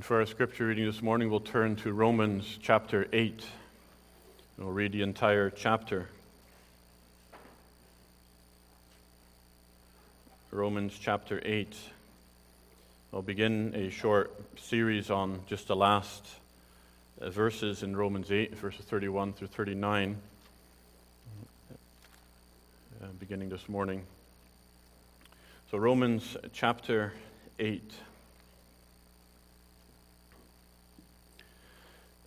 And for our scripture reading this morning, we'll turn to Romans chapter 8. And We'll read the entire chapter. Romans chapter 8. I'll begin a short series on just the last uh, verses in Romans 8, verses 31 through 39, uh, beginning this morning. So, Romans chapter 8.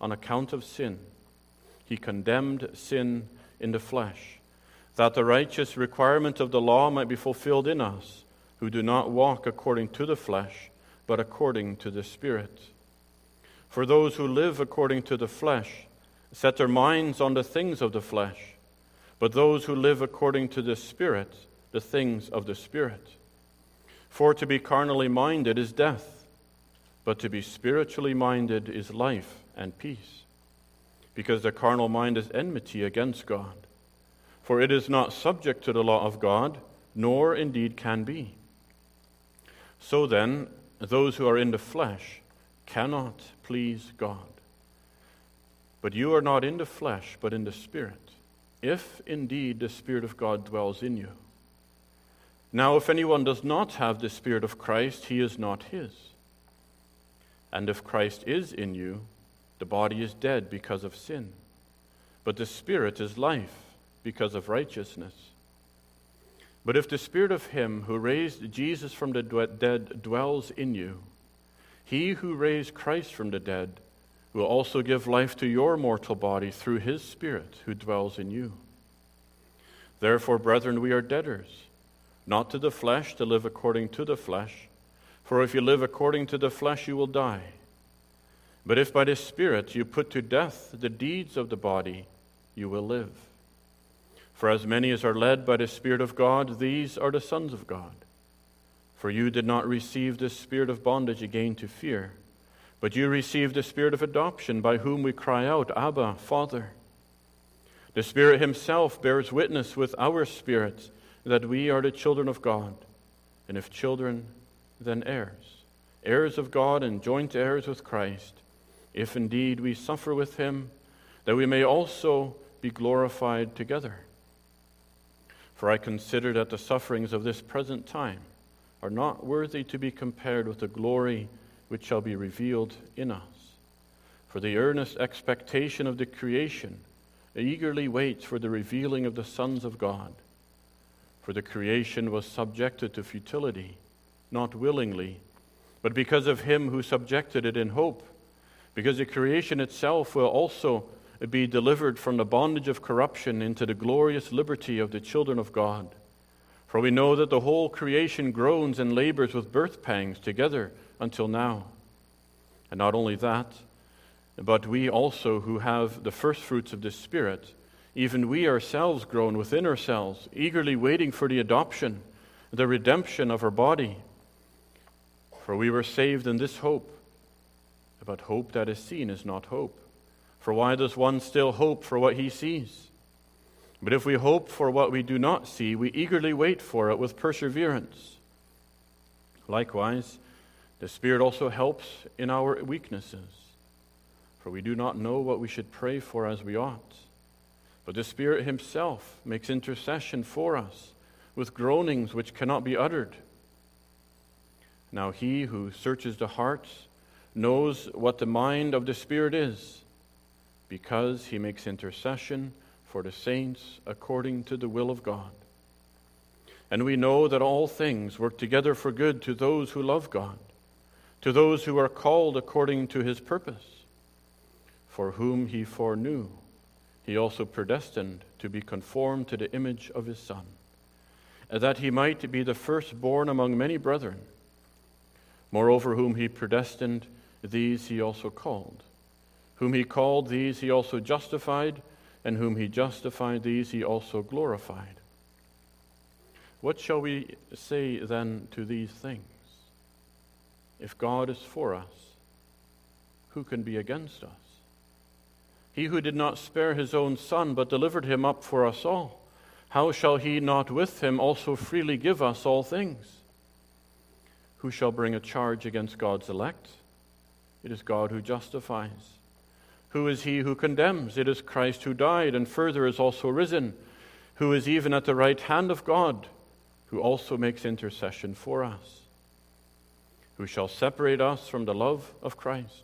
on account of sin. He condemned sin in the flesh, that the righteous requirement of the law might be fulfilled in us, who do not walk according to the flesh, but according to the Spirit. For those who live according to the flesh set their minds on the things of the flesh, but those who live according to the Spirit, the things of the Spirit. For to be carnally minded is death, but to be spiritually minded is life and peace. Because the carnal mind is enmity against God. For it is not subject to the law of God, nor indeed can be. So then, those who are in the flesh cannot please God. But you are not in the flesh, but in the Spirit, if indeed the Spirit of God dwells in you. Now, if anyone does not have the Spirit of Christ, he is not his. And if Christ is in you, the body is dead because of sin, but the Spirit is life because of righteousness. But if the Spirit of Him who raised Jesus from the dead dwells in you, he who raised Christ from the dead will also give life to your mortal body through His Spirit who dwells in you. Therefore, brethren, we are debtors not to the flesh, to live according to the flesh. For if you live according to the flesh, you will die. But if by the Spirit you put to death the deeds of the body, you will live. For as many as are led by the Spirit of God, these are the sons of God. For you did not receive the spirit of bondage again to fear, but you received the spirit of adoption, by whom we cry out, Abba, Father. The Spirit Himself bears witness with our spirits that we are the children of God, and if children, then heirs, heirs of God and joint heirs with Christ, if indeed we suffer with him, that we may also be glorified together. For I consider that the sufferings of this present time are not worthy to be compared with the glory which shall be revealed in us. For the earnest expectation of the creation eagerly waits for the revealing of the sons of God. For the creation was subjected to futility, not willingly, but because of him who subjected it in hope, because the creation itself will also be delivered from the bondage of corruption into the glorious liberty of the children of God. For we know that the whole creation groans and labors with birth pangs together until now. And not only that, but we also who have the first fruits of the Spirit even we ourselves groan within ourselves, eagerly waiting for the adoption, the redemption of our body. For we were saved in this hope. But hope that is seen is not hope. For why does one still hope for what he sees? But if we hope for what we do not see, we eagerly wait for it with perseverance. Likewise, the Spirit also helps in our weaknesses. For we do not know what we should pray for as we ought. But the Spirit Himself makes intercession for us with groanings which cannot be uttered. Now, He who searches the hearts knows what the mind of the Spirit is, because He makes intercession for the saints according to the will of God. And we know that all things work together for good to those who love God, to those who are called according to His purpose, for whom He foreknew he also predestined to be conformed to the image of his Son, that he might be the firstborn among many brethren. Moreover, whom he predestined, these he also called. Whom he called, these he also justified, and whom he justified, these he also glorified. What shall we say then to these things? If God is for us, who can be against us? He who did not spare his own son, but delivered him up for us all, how shall he not with him also freely give us all things? Who shall bring a charge against God's elect? It is God who justifies. Who is he who condemns? It is Christ who died and further is also risen, who is even at the right hand of God, who also makes intercession for us. Who shall separate us from the love of Christ?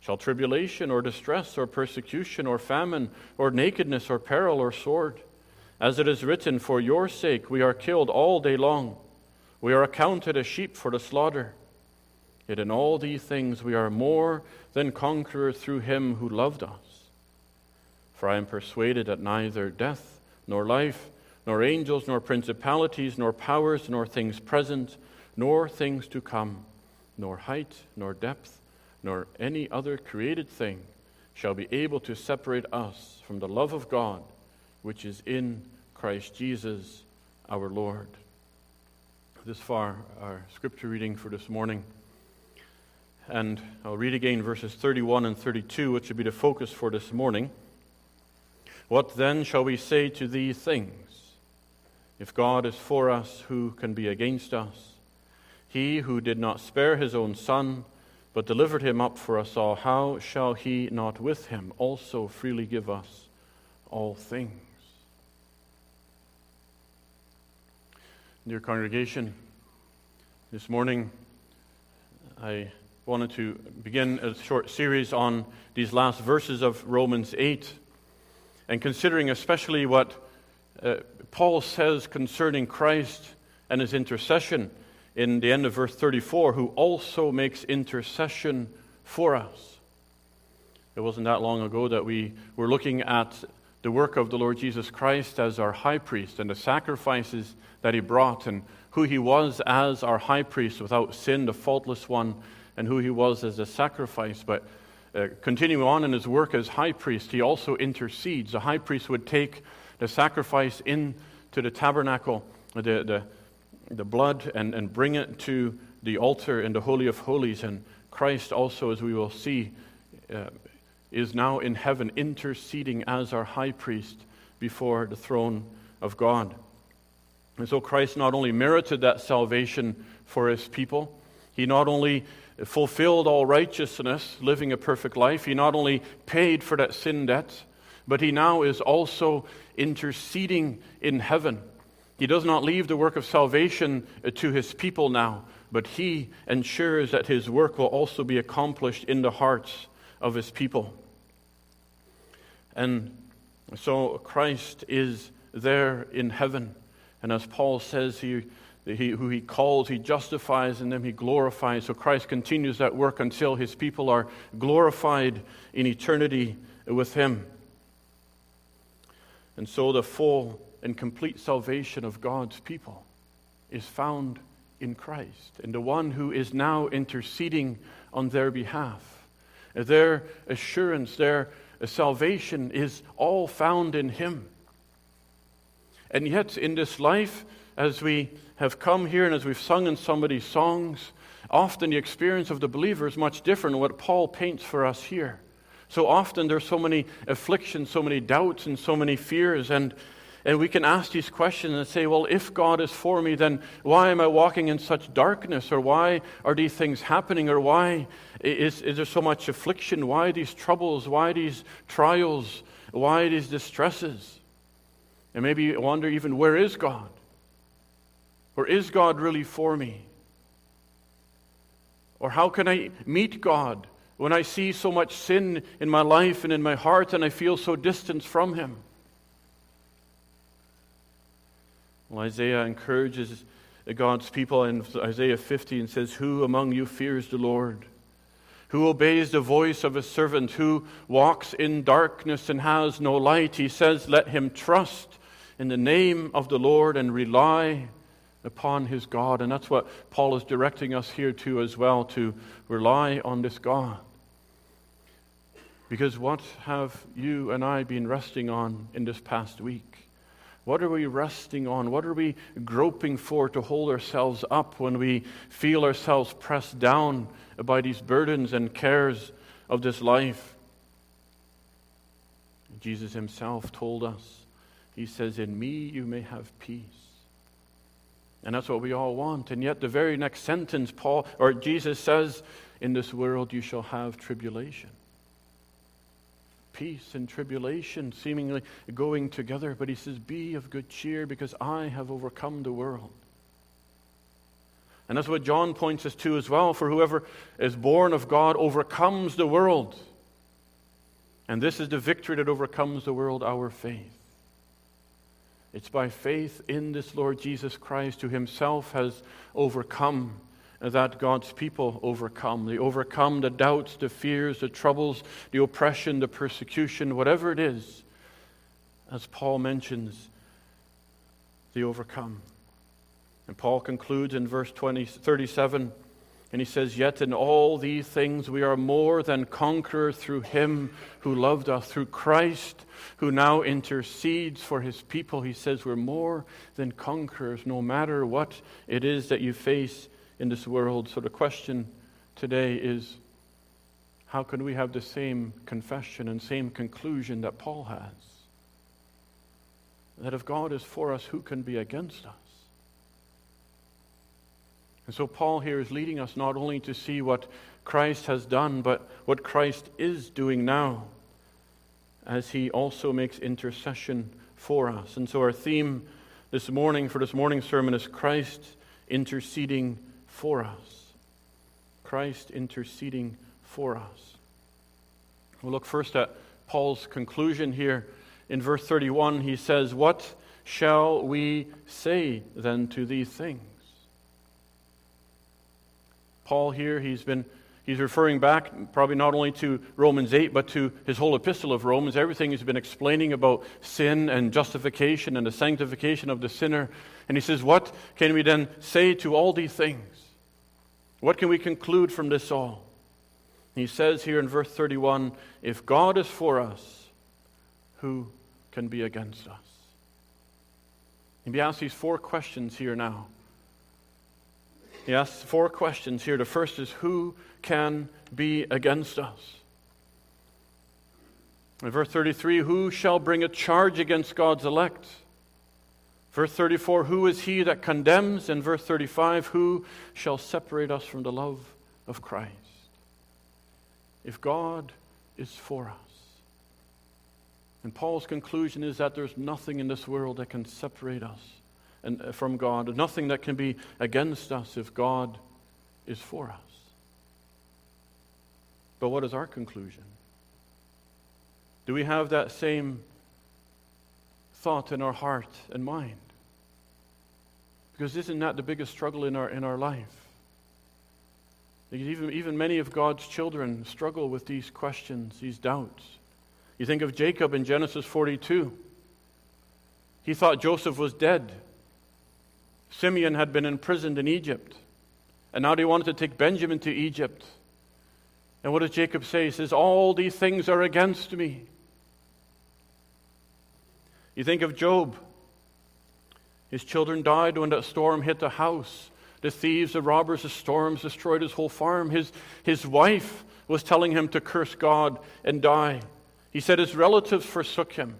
Shall tribulation or distress or persecution or famine or nakedness or peril or sword? As it is written, For your sake we are killed all day long. We are accounted as sheep for the slaughter. Yet in all these things we are more than conquerors through him who loved us. For I am persuaded that neither death, nor life, nor angels, nor principalities, nor powers, nor things present, nor things to come, nor height, nor depth, nor any other created thing shall be able to separate us from the love of God which is in Christ Jesus our Lord. This far, our scripture reading for this morning. And I'll read again verses 31 and 32, which will be the focus for this morning. What then shall we say to these things? If God is for us, who can be against us? He who did not spare his own son, but delivered him up for us all, how shall he not with him also freely give us all things? Dear congregation, this morning I wanted to begin a short series on these last verses of Romans 8 and considering especially what uh, Paul says concerning Christ and his intercession in the end of verse 34, who also makes intercession for us. It wasn't that long ago that we were looking at the work of the Lord Jesus Christ as our high priest and the sacrifices that he brought and who he was as our high priest without sin, the faultless one and who he was as a sacrifice. But uh, continuing on in his work as high priest, he also intercedes. The high priest would take the sacrifice into the tabernacle, the, the, the blood, and, and bring it to the altar in the Holy of Holies. And Christ also, as we will see, uh, is now in heaven interceding as our high priest before the throne of God. And so Christ not only merited that salvation for his people, he not only fulfilled all righteousness, living a perfect life. He not only paid for that sin debt, but he now is also interceding in heaven. He does not leave the work of salvation uh, to his people now, but he ensures that his work will also be accomplished in the hearts of his people. And so Christ is there in heaven. And as Paul says, he he, who he calls, he justifies, and then he glorifies. So Christ continues that work until his people are glorified in eternity with him. And so the full and complete salvation of God's people is found in Christ, and the one who is now interceding on their behalf. Their assurance, their salvation is all found in him. And yet, in this life, as we have come here and as we've sung in somebody's songs, often the experience of the believer is much different than what Paul paints for us here. So often there's so many afflictions, so many doubts, and so many fears, and and we can ask these questions and say, well, if God is for me, then why am I walking in such darkness? Or why are these things happening? Or why is, is there so much affliction? Why these troubles? Why these trials? Why these distresses? And maybe you wonder even, where is God? Or is God really for me? Or how can I meet God when I see so much sin in my life and in my heart and I feel so distant from Him? Well, Isaiah encourages God's people in Isaiah 50 and says, Who among you fears the Lord? Who obeys the voice of a servant? Who walks in darkness and has no light? He says, Let him trust in the name of the Lord and rely upon his God. And that's what Paul is directing us here to as well to rely on this God. Because what have you and I been resting on in this past week? What are we resting on? What are we groping for to hold ourselves up when we feel ourselves pressed down by these burdens and cares of this life? Jesus himself told us, He says, In me you may have peace. And that's what we all want. And yet, the very next sentence, Paul or Jesus says, In this world you shall have tribulation peace and tribulation seemingly going together. But he says, Be of good cheer because I have overcome the world. And that's what John points us to as well. For whoever is born of God overcomes the world. And this is the victory that overcomes the world, our faith. It's by faith in this Lord Jesus Christ, who himself has overcome that God's people overcome. They overcome the doubts, the fears, the troubles, the oppression, the persecution, whatever it is. As Paul mentions, they overcome. And Paul concludes in verse 20, 37, and he says, Yet in all these things we are more than conquerors through him who loved us, through Christ who now intercedes for his people. He says, We're more than conquerors, no matter what it is that you face in this world. So the question today is how can we have the same confession and same conclusion that Paul has? That if God is for us, who can be against us? And so Paul here is leading us not only to see what Christ has done, but what Christ is doing now, as he also makes intercession for us. And so our theme this morning for this morning's sermon is Christ interceding for us. Christ interceding for us. We'll look first at Paul's conclusion here. In verse 31, he says, What shall we say then to these things? Paul here, he's been he's referring back probably not only to Romans 8, but to his whole epistle of Romans. Everything he's been explaining about sin and justification and the sanctification of the sinner. And he says, What can we then say to all these things? What can we conclude from this all? He says here in verse 31 if God is for us, who can be against us? He asks these four questions here now. He asks four questions here. The first is who can be against us? In verse 33, who shall bring a charge against God's elect? Verse 34 Who is he that condemns? And verse 35 Who shall separate us from the love of Christ? If God is for us. And Paul's conclusion is that there's nothing in this world that can separate us and, uh, from God, nothing that can be against us if God is for us. But what is our conclusion? Do we have that same thought in our heart and mind. Because isn't that the biggest struggle in our, in our life? Even, even many of God's children struggle with these questions, these doubts. You think of Jacob in Genesis 42. He thought Joseph was dead. Simeon had been imprisoned in Egypt. And now they wanted to take Benjamin to Egypt. And what does Jacob say? He says, All these things are against me. You think of Job. His children died when that storm hit the house. The thieves, the robbers, the storms destroyed his whole farm. His, his wife was telling him to curse God and die. He said his relatives forsook him.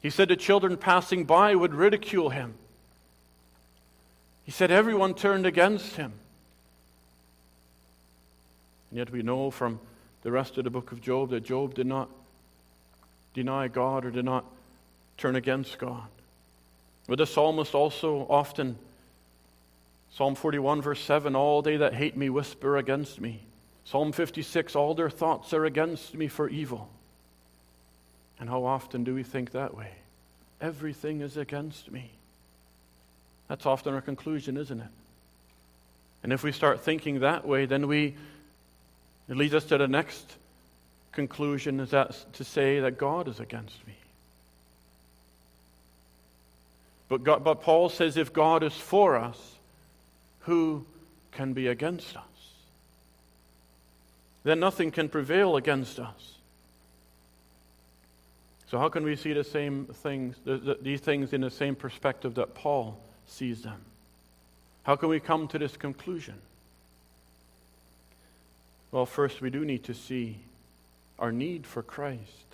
He said the children passing by would ridicule him. He said everyone turned against him. And yet we know from the rest of the book of Job that Job did not deny God or did not turn against God. But the psalmist also often, Psalm 41, verse 7, all they that hate me whisper against me. Psalm 56, all their thoughts are against me for evil. And how often do we think that way? Everything is against me. That's often our conclusion, isn't it? And if we start thinking that way, then we, it leads us to the next conclusion is that to say that God is against me. But, God, but Paul says if God is for us, who can be against us? Then nothing can prevail against us. So, how can we see the same things, these things in the same perspective that Paul sees them? How can we come to this conclusion? Well, first, we do need to see our need for Christ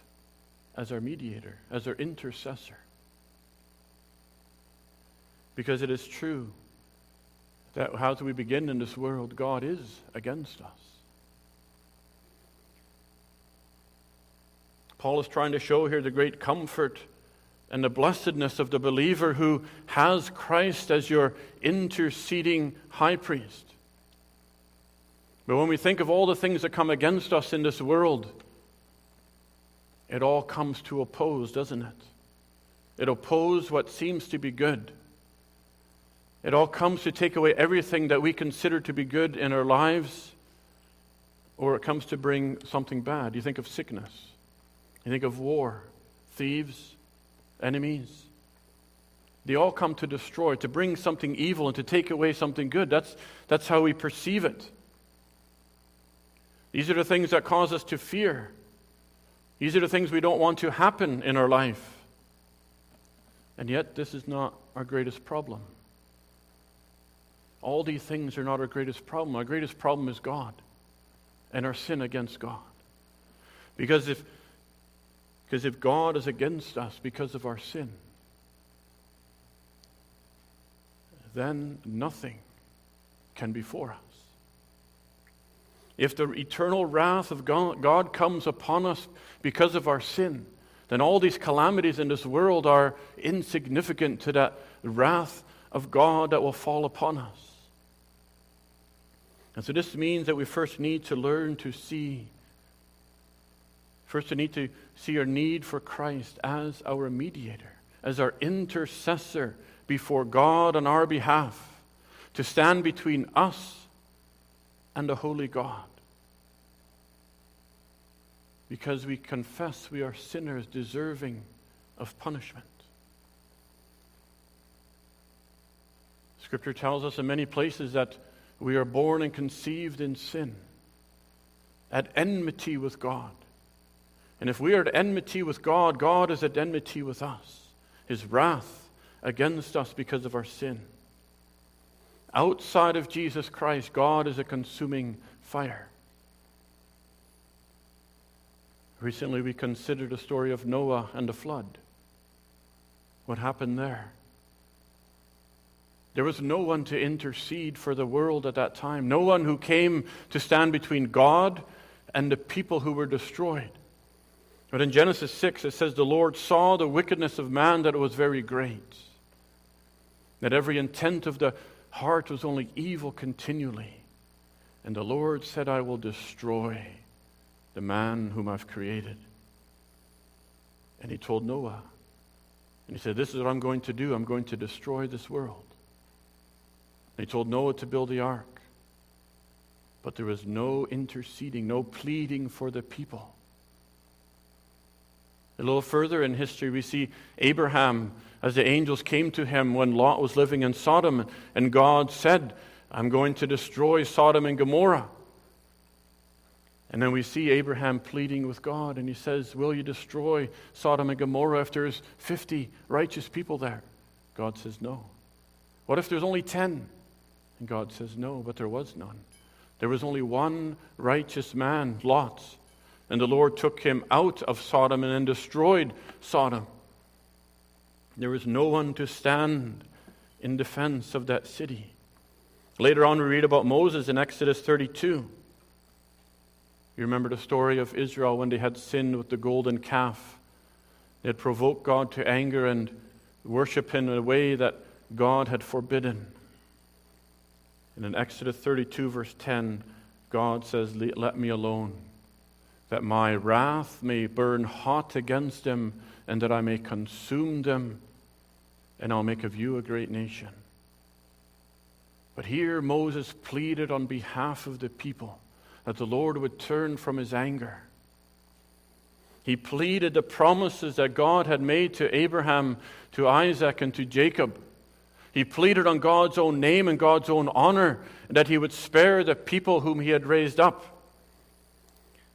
as our mediator, as our intercessor. Because it is true that how do we begin in this world, God is against us. Paul is trying to show here the great comfort and the blessedness of the believer who has Christ as your interceding high priest. But when we think of all the things that come against us in this world, it all comes to oppose, doesn't it? It opposes what seems to be good. It all comes to take away everything that we consider to be good in our lives, or it comes to bring something bad. You think of sickness, you think of war, thieves, enemies. They all come to destroy, to bring something evil and to take away something good. That's, that's how we perceive it. These are the things that cause us to fear. These are the things we don't want to happen in our life. And yet, this is not our greatest problem. All these things are not our greatest problem. Our greatest problem is God and our sin against God. Because if, because if God is against us because of our sin, then nothing can be for us. If the eternal wrath of God comes upon us because of our sin, then all these calamities in this world are insignificant to that wrath of God that will fall upon us. And so this means that we first need to learn to see. First, we need to see our need for Christ as our mediator, as our intercessor before God on our behalf, to stand between us and the holy God. Because we confess we are sinners deserving of punishment. Scripture tells us in many places that we are born and conceived in sin, at enmity with God. And if we are at enmity with God, God is at enmity with us, his wrath against us because of our sin. Outside of Jesus Christ, God is a consuming fire. Recently, we considered a story of Noah and the flood. What happened there? There was no one to intercede for the world at that time, no one who came to stand between God and the people who were destroyed. But in Genesis 6, it says, The Lord saw the wickedness of man that it was very great, that every intent of the heart was only evil continually. And the Lord said, I will destroy the man whom I've created. And he told Noah, and he said, This is what I'm going to do. I'm going to destroy this world. He told Noah to build the ark. But there was no interceding, no pleading for the people. A little further in history, we see Abraham as the angels came to him when Lot was living in Sodom, and God said, I'm going to destroy Sodom and Gomorrah. And then we see Abraham pleading with God, and he says, Will you destroy Sodom and Gomorrah if there's 50 righteous people there? God says, No. What if there's only 10? And God says, No, but there was none. There was only one righteous man, Lot. And the Lord took him out of Sodom and then destroyed Sodom. There was no one to stand in defense of that city. Later on, we read about Moses in Exodus 32. You remember the story of Israel when they had sinned with the golden calf. They had provoked God to anger and worship in a way that God had forbidden. And in Exodus 32, verse 10, God says, Let me alone, that my wrath may burn hot against them, and that I may consume them, and I'll make of you a great nation. But here Moses pleaded on behalf of the people that the Lord would turn from his anger. He pleaded the promises that God had made to Abraham, to Isaac, and to Jacob. He pleaded on God's own name and God's own honor that he would spare the people whom he had raised up.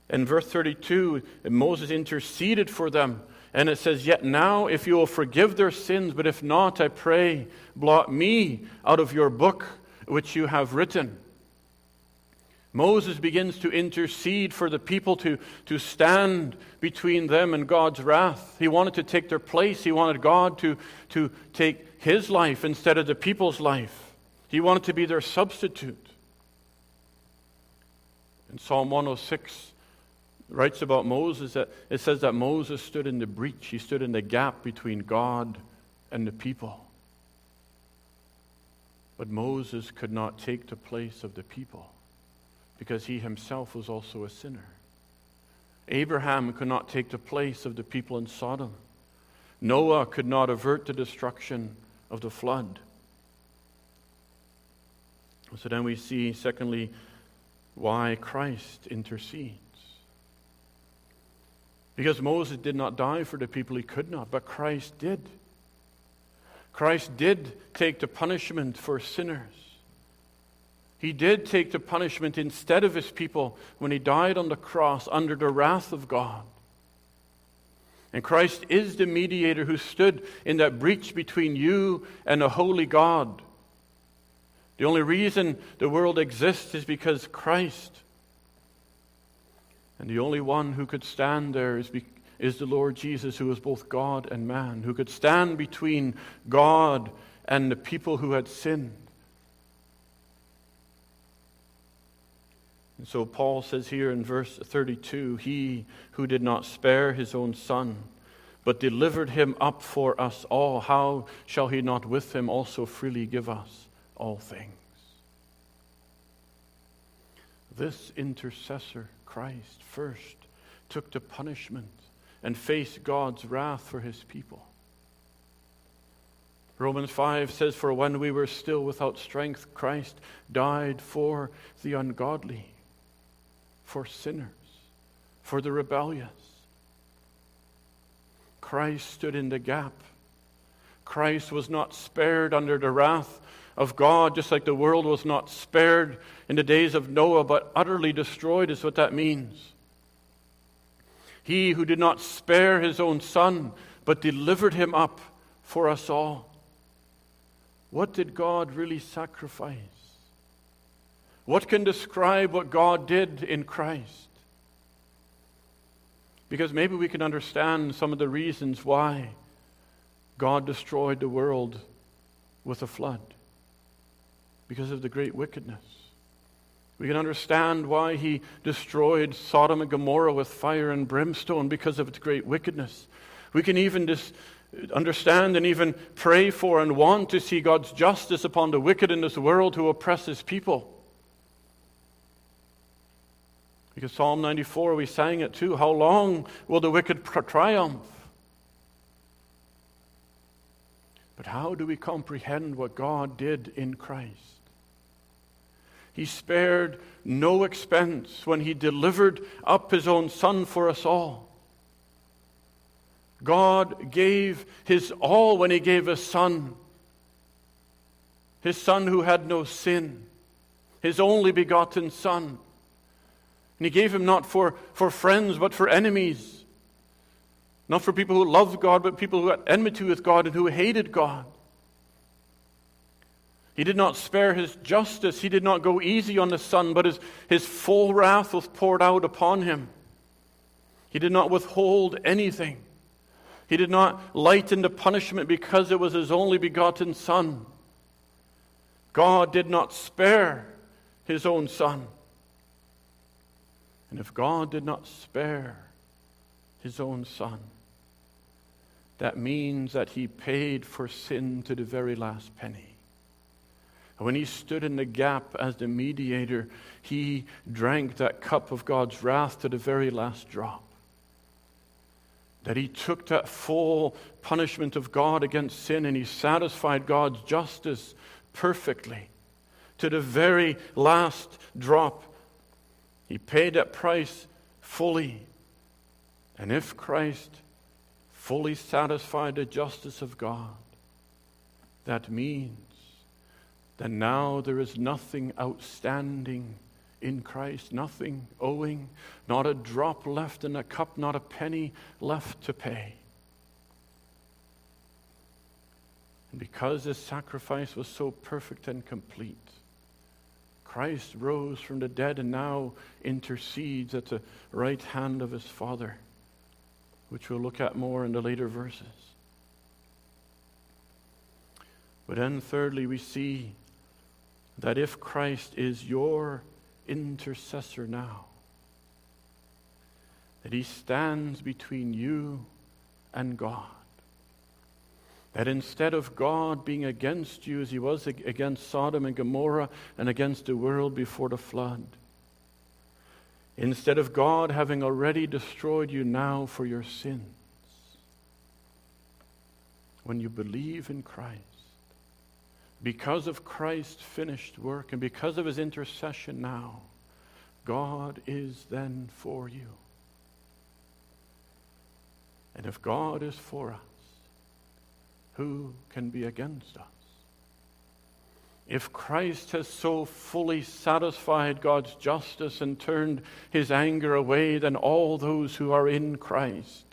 In verse 32, Moses interceded for them. And it says, Yet now, if you will forgive their sins, but if not, I pray, blot me out of your book which you have written. Moses begins to intercede for the people to, to stand between them and God's wrath. He wanted to take their place. He wanted God to, to take his life instead of the people's life. He wanted to be their substitute. In Psalm 106, writes about Moses that it says that Moses stood in the breach, he stood in the gap between God and the people. But Moses could not take the place of the people because he himself was also a sinner. Abraham could not take the place of the people in Sodom. Noah could not avert the destruction of the flood. So then we see, secondly, why Christ intercedes. Because Moses did not die for the people, he could not, but Christ did. Christ did take the punishment for sinners. He did take the punishment instead of his people when he died on the cross under the wrath of God. And Christ is the mediator who stood in that breach between you and a holy God. The only reason the world exists is because Christ. And the only one who could stand there is, be, is the Lord Jesus, who is both God and man, who could stand between God and the people who had sinned. And so Paul says here in verse 32 He who did not spare his own son, but delivered him up for us all, how shall he not with him also freely give us all things? This intercessor, Christ, first took the punishment and faced God's wrath for his people. Romans 5 says, For when we were still without strength, Christ died for the ungodly for sinners, for the rebellious. Christ stood in the gap. Christ was not spared under the wrath of God, just like the world was not spared in the days of Noah, but utterly destroyed, is what that means. He who did not spare his own son, but delivered him up for us all. What did God really sacrifice? What can describe what God did in Christ? Because maybe we can understand some of the reasons why God destroyed the world with a flood. Because of the great wickedness. We can understand why he destroyed Sodom and Gomorrah with fire and brimstone because of its great wickedness. We can even dis- understand and even pray for and want to see God's justice upon the wicked in this world who oppress his people. Because Psalm 94, we sang it too. How long will the wicked triumph? But how do we comprehend what God did in Christ? He spared no expense when he delivered up his own Son for us all. God gave his all when he gave his Son, his Son who had no sin, his only begotten Son. And he gave him not for, for friends, but for enemies. Not for people who loved God, but people who had enmity with God and who hated God. He did not spare his justice. He did not go easy on the Son, but his, his full wrath was poured out upon him. He did not withhold anything. He did not lighten the punishment because it was his only begotten Son. God did not spare his own Son. And if God did not spare his own son, that means that he paid for sin to the very last penny. When he stood in the gap as the mediator, he drank that cup of God's wrath to the very last drop. That he took that full punishment of God against sin and he satisfied God's justice perfectly to the very last drop he paid that price fully. And if Christ fully satisfied the justice of God, that means that now there is nothing outstanding in Christ, nothing owing, not a drop left in a cup, not a penny left to pay. And because this sacrifice was so perfect and complete, Christ rose from the dead and now intercedes at the right hand of his Father, which we'll look at more in the later verses. But then, thirdly, we see that if Christ is your intercessor now, that he stands between you and God. That instead of God being against you as he was against Sodom and Gomorrah and against the world before the flood, instead of God having already destroyed you now for your sins, when you believe in Christ, because of Christ's finished work and because of his intercession now, God is then for you. And if God is for us, who can be against us? If Christ has so fully satisfied God's justice and turned his anger away, then all those who are in Christ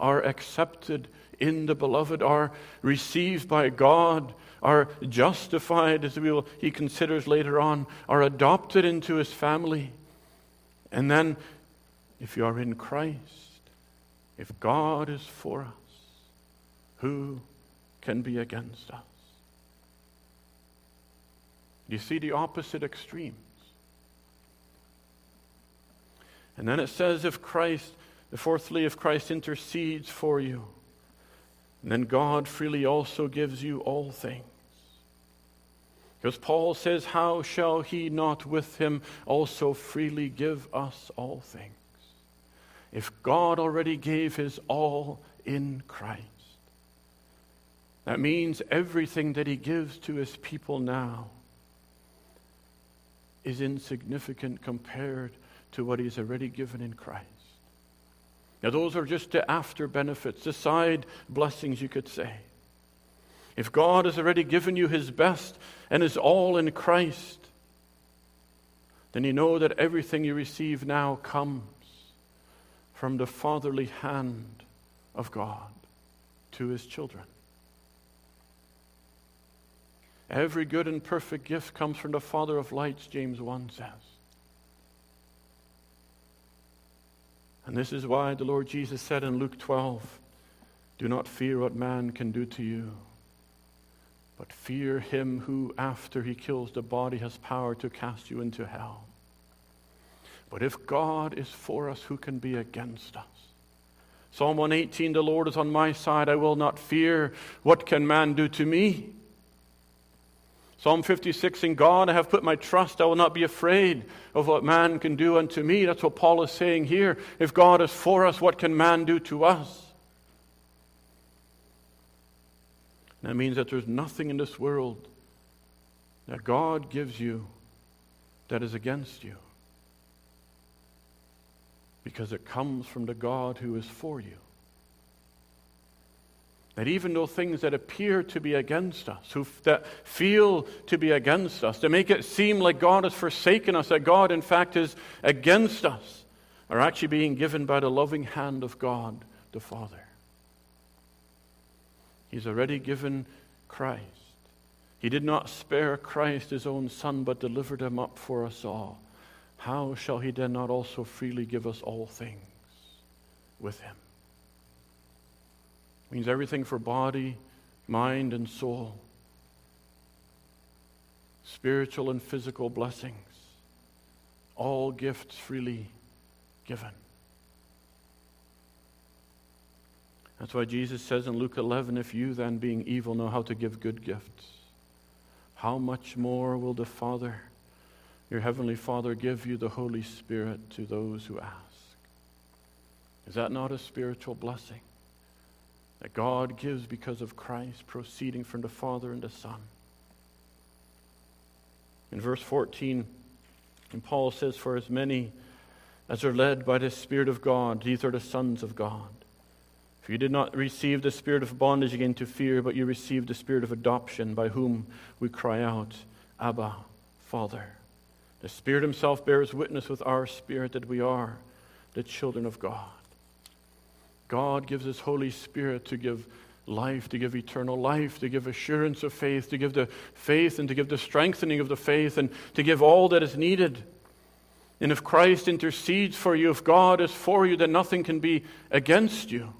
are accepted in the beloved, are received by God, are justified, as we will, he considers later on, are adopted into his family. And then, if you are in Christ, if God is for us, who can be against us. You see the opposite extremes. And then it says, if Christ, the fourthly, if Christ intercedes for you, then God freely also gives you all things. Because Paul says, How shall he not with him also freely give us all things? If God already gave his all in Christ. That means everything that he gives to his people now is insignificant compared to what he's already given in Christ. Now, those are just the after benefits, the side blessings, you could say. If God has already given you his best and is all in Christ, then you know that everything you receive now comes from the fatherly hand of God to his children. Every good and perfect gift comes from the Father of lights, James 1 says. And this is why the Lord Jesus said in Luke 12 Do not fear what man can do to you, but fear him who, after he kills the body, has power to cast you into hell. But if God is for us, who can be against us? Psalm 118 The Lord is on my side, I will not fear. What can man do to me? Psalm 56 In God I have put my trust. I will not be afraid of what man can do unto me. That's what Paul is saying here. If God is for us, what can man do to us? That means that there's nothing in this world that God gives you that is against you. Because it comes from the God who is for you. That even though things that appear to be against us, who, that feel to be against us, to make it seem like God has forsaken us, that God, in fact, is against us, are actually being given by the loving hand of God the Father. He's already given Christ. He did not spare Christ, his own Son, but delivered him up for us all. How shall he then not also freely give us all things with him? means everything for body, mind, and soul, spiritual and physical blessings, all gifts freely given. That's why Jesus says in Luke 11 if you then, being evil, know how to give good gifts, how much more will the Father, your heavenly Father, give you the Holy Spirit to those who ask? Is that not a spiritual blessing? that God gives because of Christ proceeding from the Father and the Son. In verse 14, and Paul says, For as many as are led by the Spirit of God, these are the sons of God. For you did not receive the spirit of bondage again to fear, but you received the spirit of adoption, by whom we cry out, Abba, Father. The Spirit Himself bears witness with our spirit that we are the children of God. God gives His Holy Spirit to give life, to give eternal life, to give assurance of faith, to give the faith and to give the strengthening of the faith, and to give all that is needed. And if Christ intercedes for you, if God is for you, then nothing can be against you.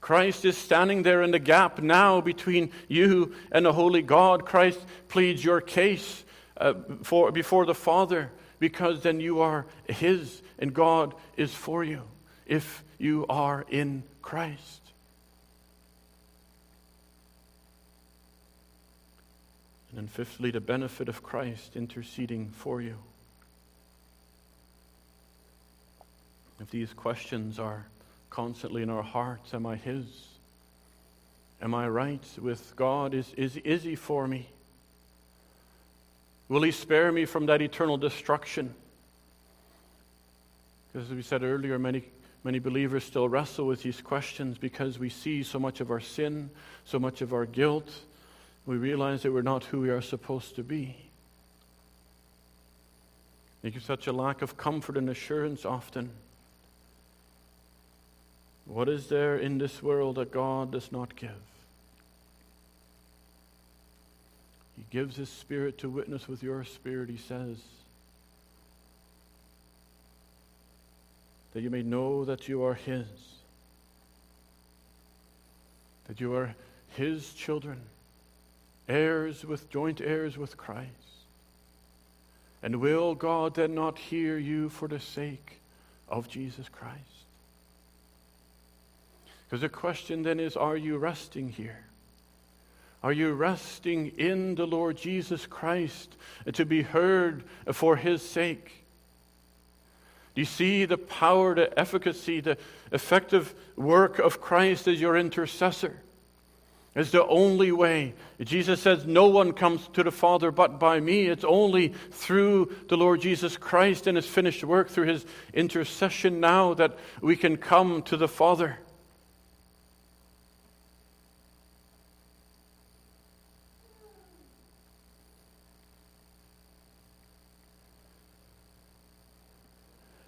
Christ is standing there in the gap now between you and the holy God. Christ pleads your case uh, for, before the Father because then you are His and God is for you if you are in Christ. And then, fifthly, the benefit of Christ interceding for you. If these questions are constantly in our hearts, am I His? Am I right with God? Is, is, is He for me? Will He spare me from that eternal destruction? Because as we said earlier, many, many believers still wrestle with these questions because we see so much of our sin, so much of our guilt. We realize that we're not who we are supposed to be. There's such a lack of comfort and assurance often. What is there in this world that God does not give? He gives His Spirit to witness with your spirit, He says, that you may know that you are His, that you are His children, heirs with joint heirs with Christ. And will God then not hear you for the sake of Jesus Christ? Because the question then is are you resting here? Are you resting in the Lord Jesus Christ to be heard for his sake? Do you see the power, the efficacy, the effective work of Christ as your intercessor? It's the only way. Jesus says, No one comes to the Father but by me. It's only through the Lord Jesus Christ and his finished work, through his intercession now, that we can come to the Father.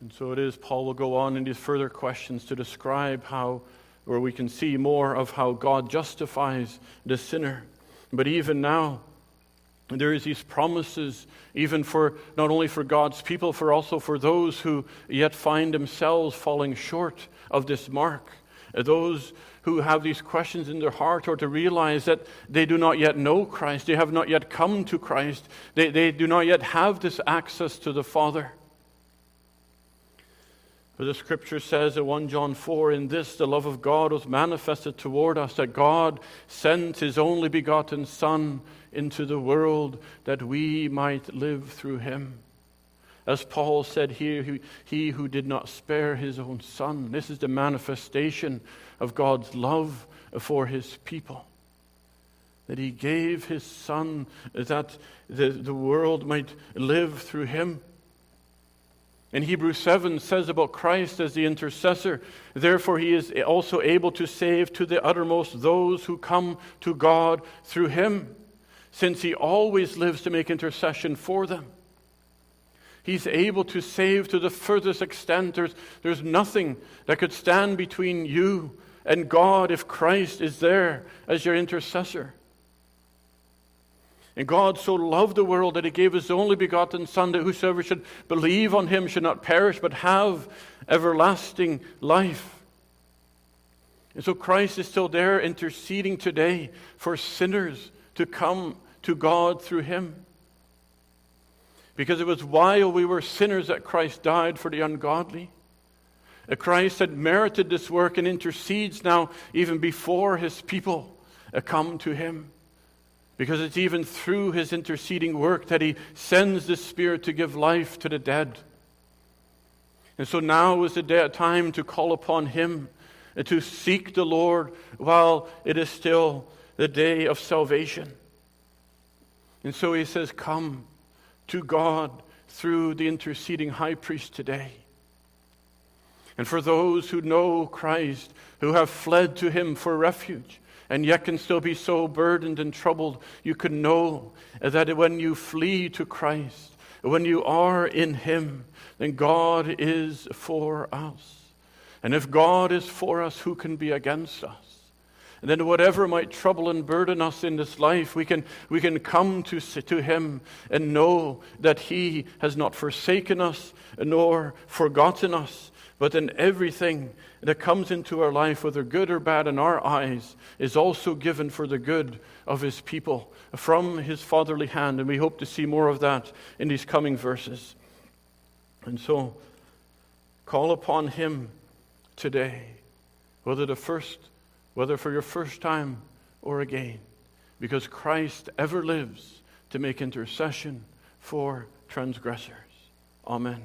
And so it is, Paul will go on in these further questions to describe how, or we can see more of how God justifies the sinner. But even now, there is these promises, even for not only for God's people, for also for those who yet find themselves falling short of this mark. Those who have these questions in their heart or to realize that they do not yet know Christ, they have not yet come to Christ, they, they do not yet have this access to the Father. For the scripture says in 1 John 4 In this the love of God was manifested toward us, that God sent his only begotten Son into the world that we might live through him. As Paul said here, he, who did not spare his own Son. This is the manifestation of God's love for his people. That he gave his Son that the, the world might live through him. In Hebrews 7 says about Christ as the intercessor, therefore he is also able to save to the uttermost those who come to God through him, since he always lives to make intercession for them. He's able to save to the furthest extent. There's, there's nothing that could stand between you and God if Christ is there as your intercessor. And God so loved the world that he gave his only begotten Son, that whosoever should believe on him should not perish, but have everlasting life. And so Christ is still there interceding today for sinners to come to God through him. Because it was while we were sinners that Christ died for the ungodly. Christ had merited this work and intercedes now even before his people come to him. Because it's even through his interceding work that he sends the Spirit to give life to the dead. And so now is the day, time to call upon him and to seek the Lord while it is still the day of salvation. And so he says, Come to God through the interceding high priest today. And for those who know Christ, who have fled to him for refuge, and yet can still be so burdened and troubled, you can know that when you flee to Christ, when you are in him, then God is for us. And if God is for us, who can be against us? And then whatever might trouble and burden us in this life, we can, we can come to, to Him and know that He has not forsaken us nor forgotten us, but in everything that comes into our life, whether good or bad in our eyes, is also given for the good of His people from His fatherly hand. And we hope to see more of that in these coming verses. And so, call upon Him today, whether the first whether for your first time or again, because Christ ever lives to make intercession for transgressors. Amen.